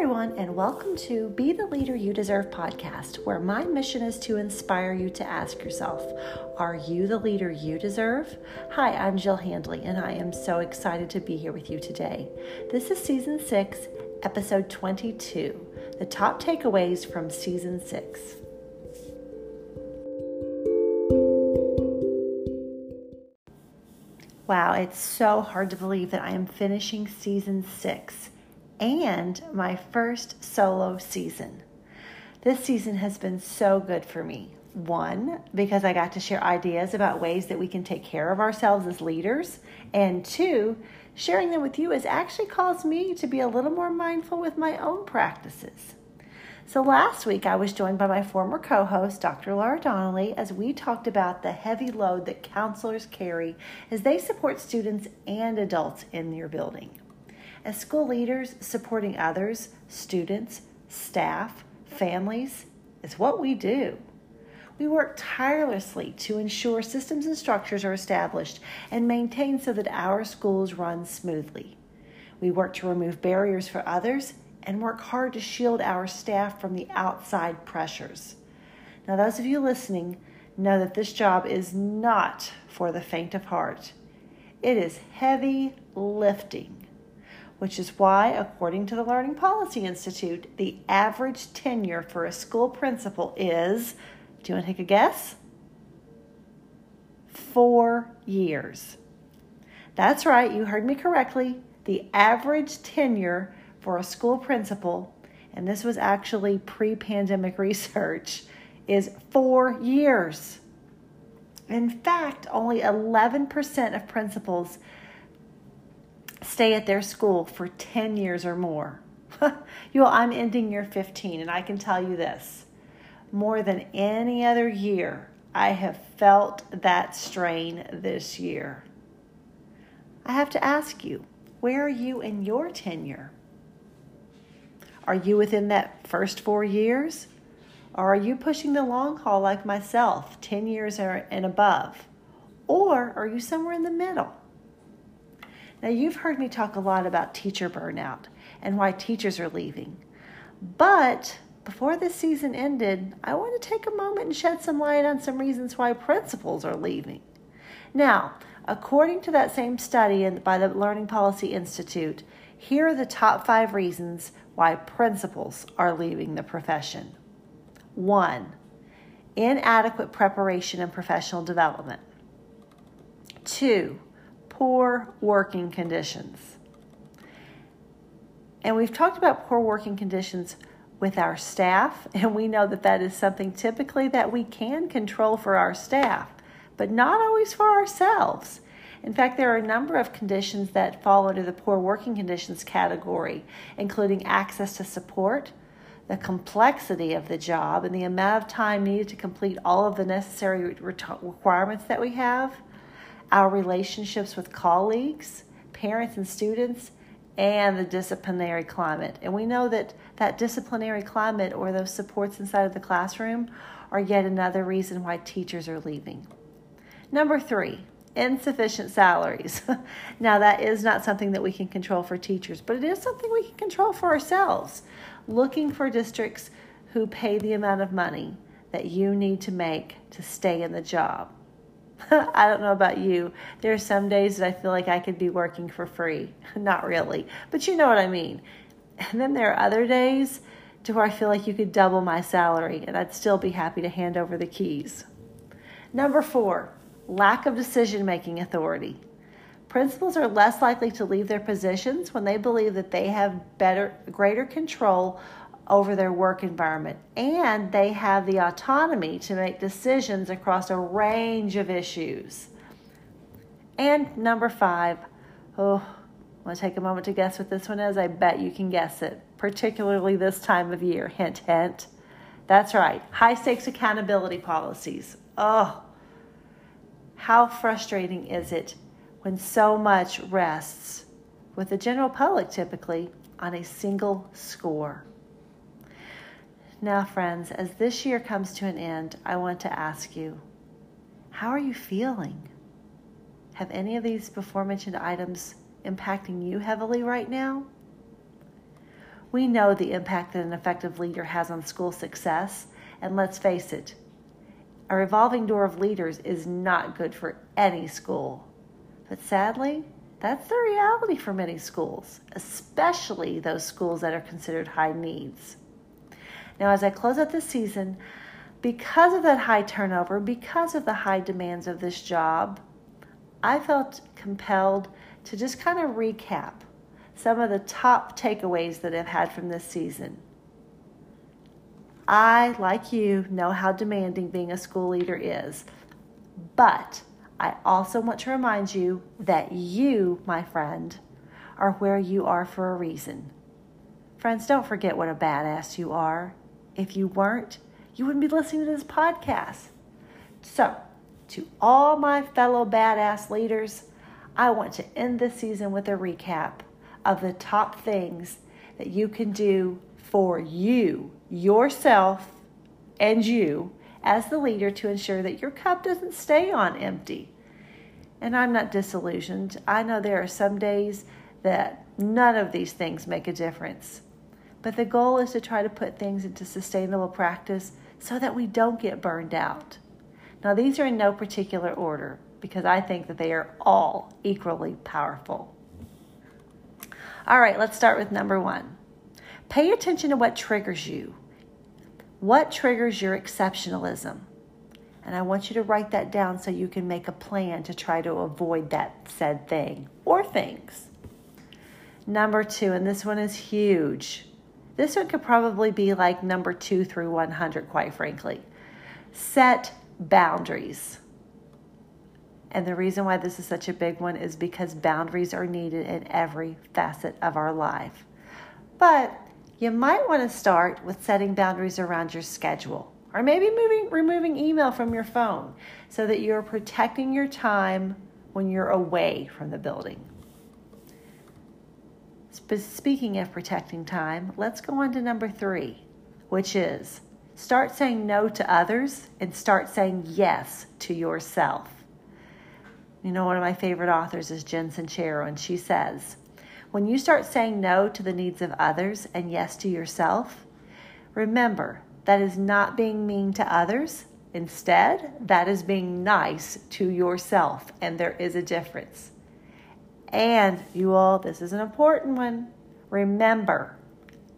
everyone, and welcome to Be the Leader You Deserve podcast, where my mission is to inspire you to ask yourself, Are you the leader you deserve? Hi, I'm Jill Handley, and I am so excited to be here with you today. This is season six, episode 22 the top takeaways from season six. Wow, it's so hard to believe that I am finishing season six and my first solo season. This season has been so good for me. One, because I got to share ideas about ways that we can take care of ourselves as leaders. And two, sharing them with you has actually caused me to be a little more mindful with my own practices. So, last week I was joined by my former co host, Dr. Laura Donnelly, as we talked about the heavy load that counselors carry as they support students and adults in your building. As school leaders, supporting others, students, staff, families is what we do. We work tirelessly to ensure systems and structures are established and maintained so that our schools run smoothly. We work to remove barriers for others and work hard to shield our staff from the outside pressures. Now, those of you listening know that this job is not for the faint of heart. It is heavy lifting which is why, according to the Learning Policy Institute, the average tenure for a school principal is do you want to take a guess? Four years. That's right, you heard me correctly. The average tenure for a school principal, and this was actually pre pandemic research, is four years. In fact, only 11% of principals stay at their school for 10 years or more. you know, I'm ending year 15, and I can tell you this more than any other year, I have felt that strain this year. I have to ask you, where are you in your tenure? Are you within that first four years? Or are you pushing the long haul like myself, 10 years and above? Or are you somewhere in the middle? Now, you've heard me talk a lot about teacher burnout and why teachers are leaving. But before this season ended, I want to take a moment and shed some light on some reasons why principals are leaving. Now, according to that same study by the Learning Policy Institute, here are the top five reasons why principals are leaving the profession. One, inadequate preparation and professional development. Two, poor working conditions. And we've talked about poor working conditions with our staff, and we know that that is something typically that we can control for our staff, but not always for ourselves. In fact, there are a number of conditions that fall under the poor working conditions category, including access to support, the complexity of the job, and the amount of time needed to complete all of the necessary requirements that we have, our relationships with colleagues, parents, and students, and the disciplinary climate. And we know that that disciplinary climate or those supports inside of the classroom are yet another reason why teachers are leaving. Number three, insufficient salaries. now, that is not something that we can control for teachers, but it is something we can control for ourselves. Looking for districts who pay the amount of money that you need to make to stay in the job. I don't know about you. There are some days that I feel like I could be working for free. Not really, but you know what I mean. And then there are other days to where I feel like you could double my salary and I'd still be happy to hand over the keys. Number four, lack of decision making authority. Principals are less likely to leave their positions when they believe that they have better greater control over their work environment and they have the autonomy to make decisions across a range of issues. And number five, oh, I want to take a moment to guess what this one is? I bet you can guess it, particularly this time of year. Hint, hint. That's right, high stakes accountability policies. Oh, how frustrating is it when so much rests, with the general public typically, on a single score? Now, friends, as this year comes to an end, I want to ask you how are you feeling? Have any of these before mentioned items impacting you heavily right now? We know the impact that an effective leader has on school success, and let's face it, a revolving door of leaders is not good for any school. But sadly, that's the reality for many schools, especially those schools that are considered high needs. Now, as I close out this season, because of that high turnover, because of the high demands of this job, I felt compelled to just kind of recap some of the top takeaways that I've had from this season. I, like you, know how demanding being a school leader is, but I also want to remind you that you, my friend, are where you are for a reason. Friends, don't forget what a badass you are. If you weren't, you wouldn't be listening to this podcast. So, to all my fellow badass leaders, I want to end this season with a recap of the top things that you can do for you, yourself, and you as the leader to ensure that your cup doesn't stay on empty. And I'm not disillusioned. I know there are some days that none of these things make a difference. But the goal is to try to put things into sustainable practice so that we don't get burned out. Now, these are in no particular order because I think that they are all equally powerful. All right, let's start with number one. Pay attention to what triggers you. What triggers your exceptionalism? And I want you to write that down so you can make a plan to try to avoid that said thing or things. Number two, and this one is huge. This one could probably be like number two through 100, quite frankly. Set boundaries. And the reason why this is such a big one is because boundaries are needed in every facet of our life. But you might want to start with setting boundaries around your schedule or maybe moving, removing email from your phone so that you're protecting your time when you're away from the building. Speaking of protecting time, let's go on to number three, which is start saying no to others and start saying yes to yourself. You know, one of my favorite authors is Jen Sincero, and she says, When you start saying no to the needs of others and yes to yourself, remember that is not being mean to others. Instead, that is being nice to yourself, and there is a difference. And you all, this is an important one. Remember,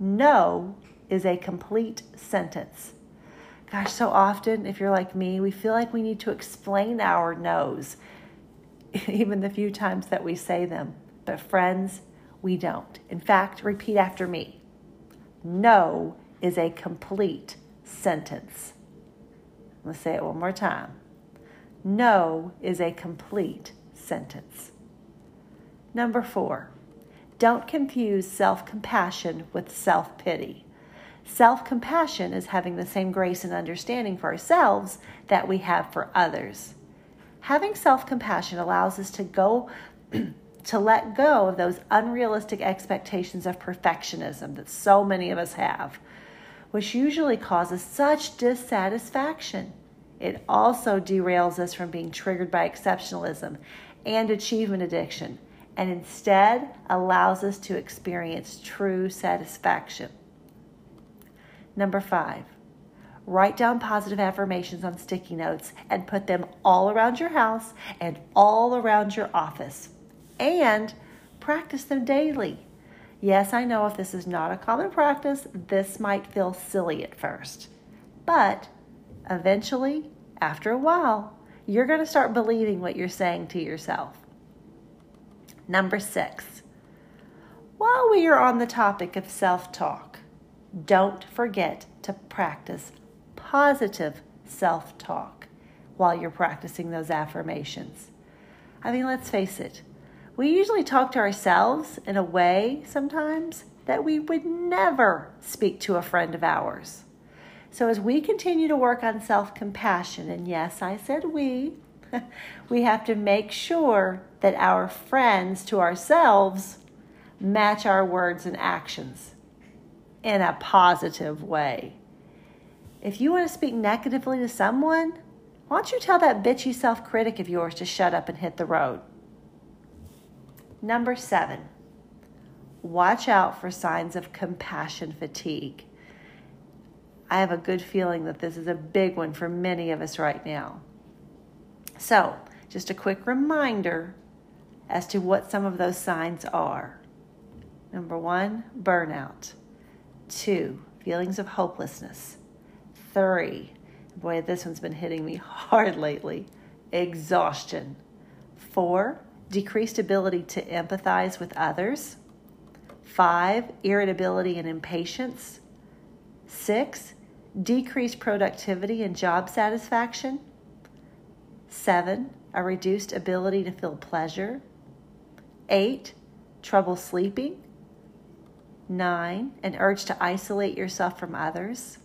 no is a complete sentence. Gosh, so often, if you're like me, we feel like we need to explain our no's even the few times that we say them. But friends, we don't. In fact, repeat after me No is a complete sentence. Let's say it one more time. No is a complete sentence. Number four, don't confuse self compassion with self pity. Self compassion is having the same grace and understanding for ourselves that we have for others. Having self compassion allows us to go. to let go of those unrealistic expectations of perfectionism that so many of us have, which usually causes such dissatisfaction. It also derails us from being triggered by exceptionalism and achievement addiction, and instead allows us to experience true satisfaction. Number five, Write down positive affirmations on sticky notes and put them all around your house and all around your office. And practice them daily. Yes, I know if this is not a common practice, this might feel silly at first. But eventually, after a while, you're going to start believing what you're saying to yourself. Number six, while we are on the topic of self talk, don't forget to practice positive self talk while you're practicing those affirmations. I mean, let's face it, we usually talk to ourselves in a way sometimes that we would never speak to a friend of ours. So, as we continue to work on self compassion, and yes, I said we, we have to make sure that our friends to ourselves match our words and actions in a positive way. If you want to speak negatively to someone, why don't you tell that bitchy self critic of yours to shut up and hit the road? Number seven, watch out for signs of compassion fatigue. I have a good feeling that this is a big one for many of us right now. So, just a quick reminder as to what some of those signs are. Number one, burnout. Two, feelings of hopelessness. Three, boy, this one's been hitting me hard lately exhaustion. Four, decreased ability to empathize with others. Five, irritability and impatience. Six, decreased productivity and job satisfaction. Seven, a reduced ability to feel pleasure. Eight, trouble sleeping. Nine, an urge to isolate yourself from others.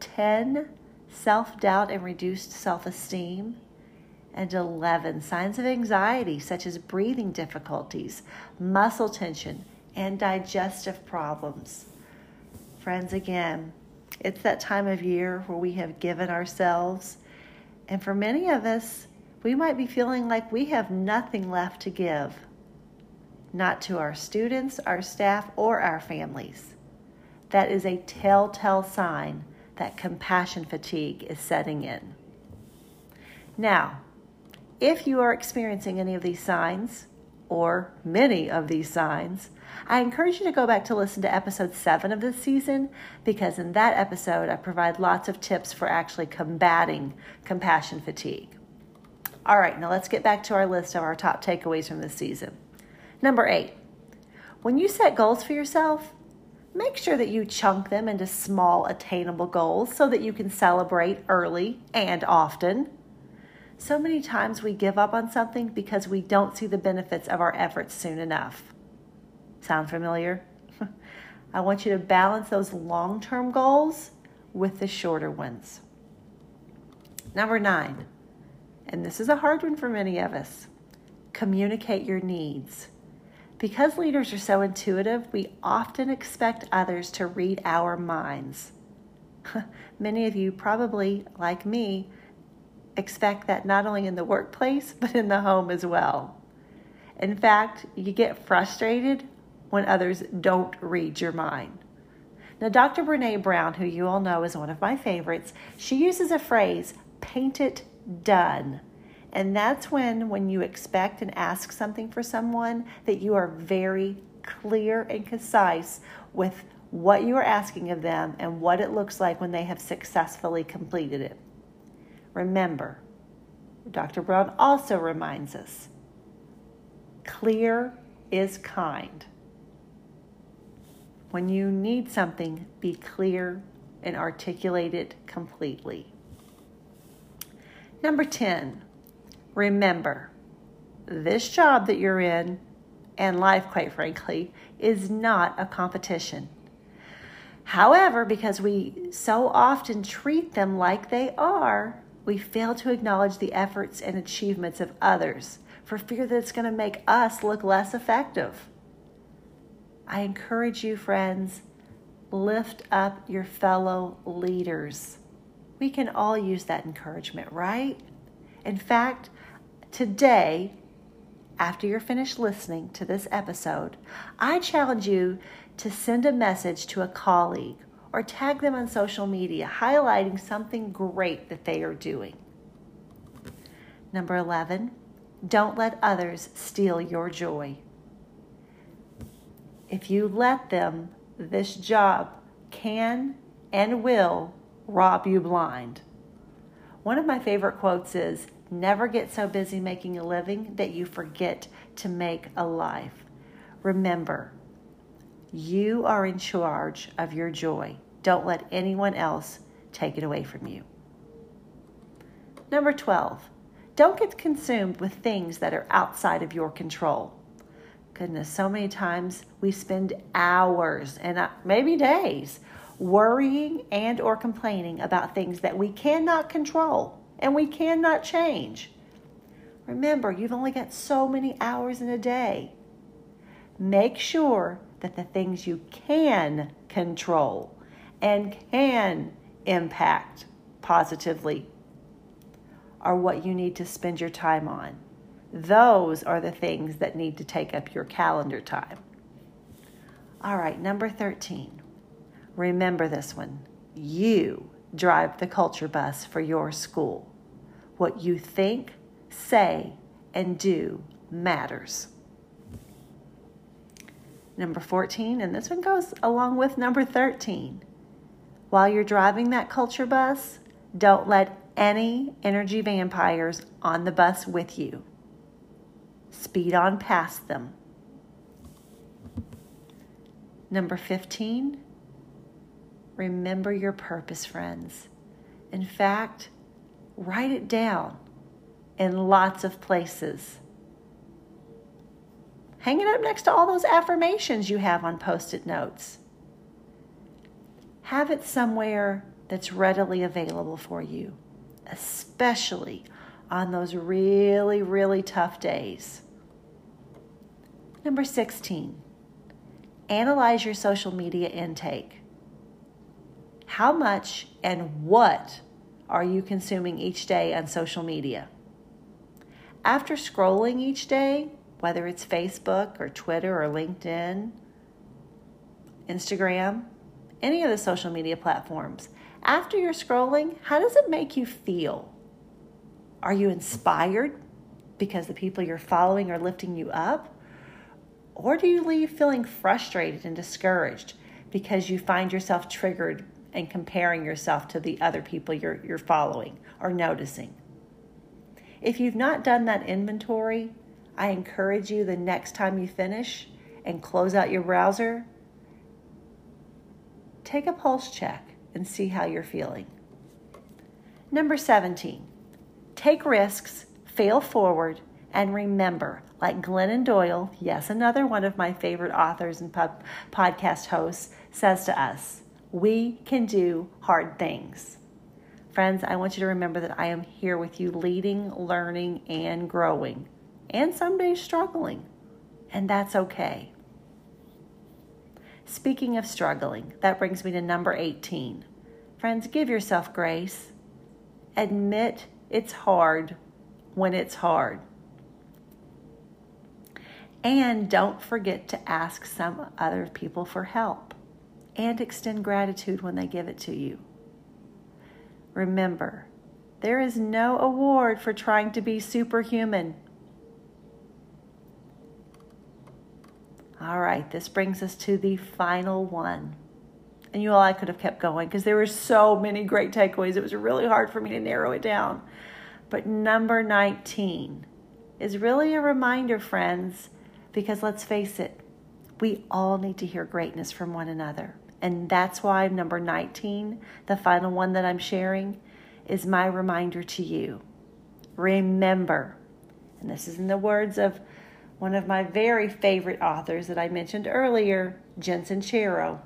10, self doubt and reduced self esteem. And 11, signs of anxiety such as breathing difficulties, muscle tension, and digestive problems. Friends, again, it's that time of year where we have given ourselves. And for many of us, we might be feeling like we have nothing left to give not to our students, our staff, or our families. That is a telltale sign that compassion fatigue is setting in. Now, if you are experiencing any of these signs, or many of these signs, I encourage you to go back to listen to episode 7 of this season because in that episode I provide lots of tips for actually combating compassion fatigue. All right, now let's get back to our list of our top takeaways from this season. Number eight, when you set goals for yourself, make sure that you chunk them into small, attainable goals so that you can celebrate early and often. So many times we give up on something because we don't see the benefits of our efforts soon enough. Sound familiar? I want you to balance those long term goals with the shorter ones. Number nine, and this is a hard one for many of us communicate your needs. Because leaders are so intuitive, we often expect others to read our minds. Many of you, probably like me, expect that not only in the workplace, but in the home as well. In fact, you get frustrated when others don't read your mind. Now, Dr. Brene Brown, who you all know is one of my favorites, she uses a phrase, paint it done. And that's when, when you expect and ask something for someone, that you are very clear and concise with what you are asking of them and what it looks like when they have successfully completed it. Remember, Dr. Brown also reminds us clear is kind. When you need something, be clear and articulate it completely. Number 10, Remember, this job that you're in, and life, quite frankly, is not a competition. However, because we so often treat them like they are, we fail to acknowledge the efforts and achievements of others for fear that it's going to make us look less effective. I encourage you, friends, lift up your fellow leaders. We can all use that encouragement, right? In fact, Today, after you're finished listening to this episode, I challenge you to send a message to a colleague or tag them on social media highlighting something great that they are doing. Number 11, don't let others steal your joy. If you let them, this job can and will rob you blind. One of my favorite quotes is Never get so busy making a living that you forget to make a life. Remember, you are in charge of your joy. Don't let anyone else take it away from you. Number 12, don't get consumed with things that are outside of your control. Goodness, so many times we spend hours and uh, maybe days worrying and or complaining about things that we cannot control and we cannot change. Remember, you've only got so many hours in a day. Make sure that the things you can control and can impact positively are what you need to spend your time on. Those are the things that need to take up your calendar time. All right, number 13. Remember this one. You drive the culture bus for your school. What you think, say, and do matters. Number 14, and this one goes along with number 13. While you're driving that culture bus, don't let any energy vampires on the bus with you. Speed on past them. Number 15, remember your purpose, friends. In fact, write it down in lots of places. Hang it up next to all those affirmations you have on post it notes. Have it somewhere that's readily available for you, especially on those really, really tough days. Number 16, analyze your social media intake. How much and what are you consuming each day on social media? After scrolling each day, whether it's Facebook or Twitter or LinkedIn, Instagram, any of the social media platforms, after you're scrolling, how does it make you feel? Are you inspired because the people you're following are lifting you up? Or do you leave feeling frustrated and discouraged because you find yourself triggered and comparing yourself to the other people you're, you're following or noticing? If you've not done that inventory, I encourage you the next time you finish and close out your browser, take a pulse check and see how you're feeling. Number 17, take risks, fail forward, and remember, like Glennon Doyle, yes, another one of my favorite authors and pub- podcast hosts, says to us, we can do hard things. Friends, I want you to remember that I am here with you, leading, learning, and growing and some days struggling, and that's okay. Speaking of struggling, that brings me to number 18. Friends, give yourself grace. Admit it's hard when it's hard. And don't forget to ask some other people for help and extend gratitude when they give it to you. Remember, there is no award for trying to be superhuman. All right, this brings us to the final one. And you all, I could have kept going because there were so many great takeaways. It was really hard for me to narrow it down. But number 19 is really a reminder, friends, because let's face it, we all need to hear greatness from one another. And that's why number 19, the final one that I'm sharing, is my reminder to you. Remember, and this is in the words of one of my very favorite authors that I mentioned earlier, Jen Sincero.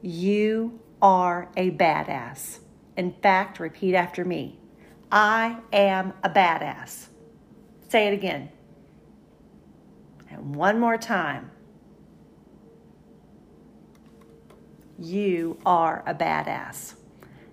You are a badass. In fact, repeat after me I am a badass. Say it again. And one more time. You are a badass.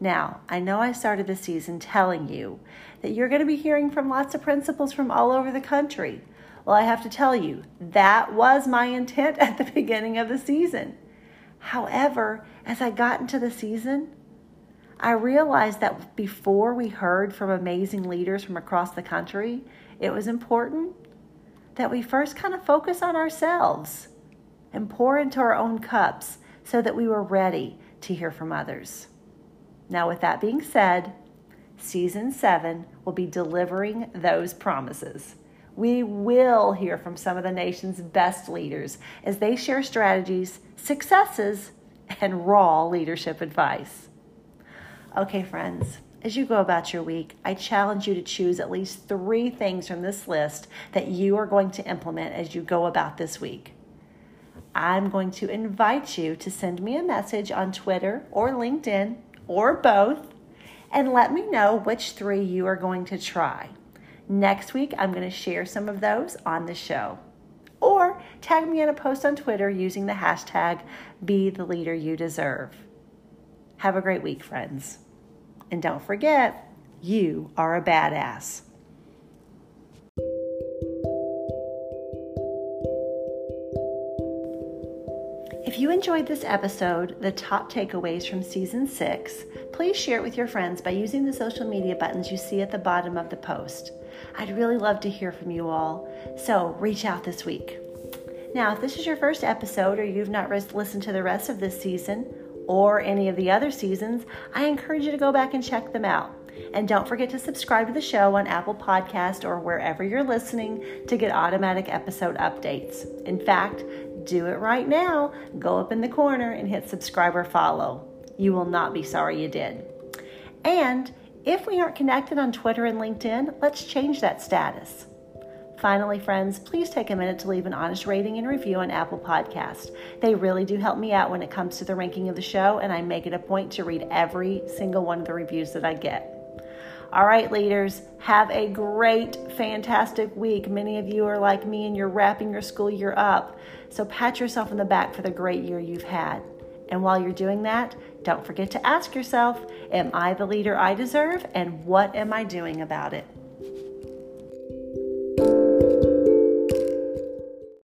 Now, I know I started the season telling you that you're going to be hearing from lots of principals from all over the country. Well, I have to tell you, that was my intent at the beginning of the season. However, as I got into the season, I realized that before we heard from amazing leaders from across the country, it was important that we first kind of focus on ourselves and pour into our own cups so that we were ready to hear from others. Now, with that being said, season seven will be delivering those promises we will hear from some of the nation's best leaders as they share strategies, successes, and raw leadership advice. Okay, friends, as you go about your week, I challenge you to choose at least three things from this list that you are going to implement as you go about this week. I'm going to invite you to send me a message on Twitter or LinkedIn or both and let me know which three you are going to try. Next week, I'm going to share some of those on the show. Or tag me in a post on Twitter using the hashtag Be the Leader You Deserve. Have a great week, friends. And don't forget, you are a badass. If you enjoyed this episode, the top takeaways from season six, please share it with your friends by using the social media buttons you see at the bottom of the post. I'd really love to hear from you all, so reach out this week. Now, if this is your first episode or you've not listened to the rest of this season or any of the other seasons, I encourage you to go back and check them out. And don't forget to subscribe to the show on Apple Podcast or wherever you're listening to get automatic episode updates. In fact, do it right now. Go up in the corner and hit subscribe or follow. You will not be sorry you did. And if we aren't connected on Twitter and LinkedIn, let's change that status. Finally, friends, please take a minute to leave an honest rating and review on Apple Podcast. They really do help me out when it comes to the ranking of the show, and I make it a point to read every single one of the reviews that I get. All right, leaders, have a great, fantastic week. Many of you are like me and you're wrapping your school year up. So pat yourself in the back for the great year you've had. And while you're doing that, don't forget to ask yourself Am I the leader I deserve? And what am I doing about it?